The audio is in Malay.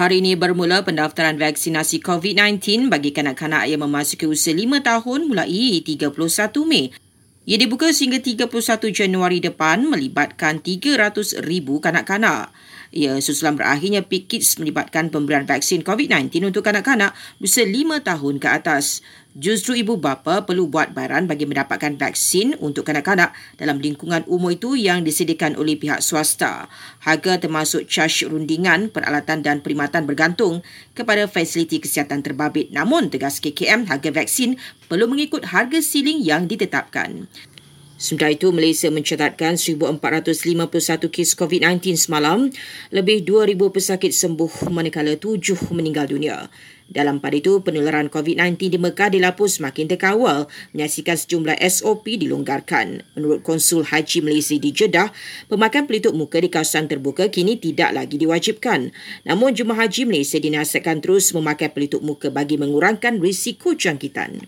Hari ini bermula pendaftaran vaksinasi COVID-19 bagi kanak-kanak yang memasuki usia 5 tahun mulai 31 Mei. Ia dibuka sehingga 31 Januari depan melibatkan 300,000 kanak-kanak. Ia susulan berakhirnya PIKITS melibatkan pemberian vaksin COVID-19 untuk kanak-kanak berusia 5 tahun ke atas. Justru ibu bapa perlu buat bayaran bagi mendapatkan vaksin untuk kanak-kanak dalam lingkungan umur itu yang disediakan oleh pihak swasta. Harga termasuk caj rundingan, peralatan dan perkhidmatan bergantung kepada fasiliti kesihatan terbabit. Namun, tegas KKM, harga vaksin perlu mengikut harga siling yang ditetapkan. Sementara itu, Malaysia mencatatkan 1,451 kes COVID-19 semalam, lebih 2,000 pesakit sembuh manakala 7 meninggal dunia. Dalam pada itu, penularan COVID-19 di Mekah dilapus semakin terkawal menyaksikan sejumlah SOP dilonggarkan. Menurut Konsul Haji Malaysia di Jeddah, pemakaian pelitup muka di kawasan terbuka kini tidak lagi diwajibkan. Namun, Jemaah Haji Malaysia dinasihatkan terus memakai pelitup muka bagi mengurangkan risiko jangkitan.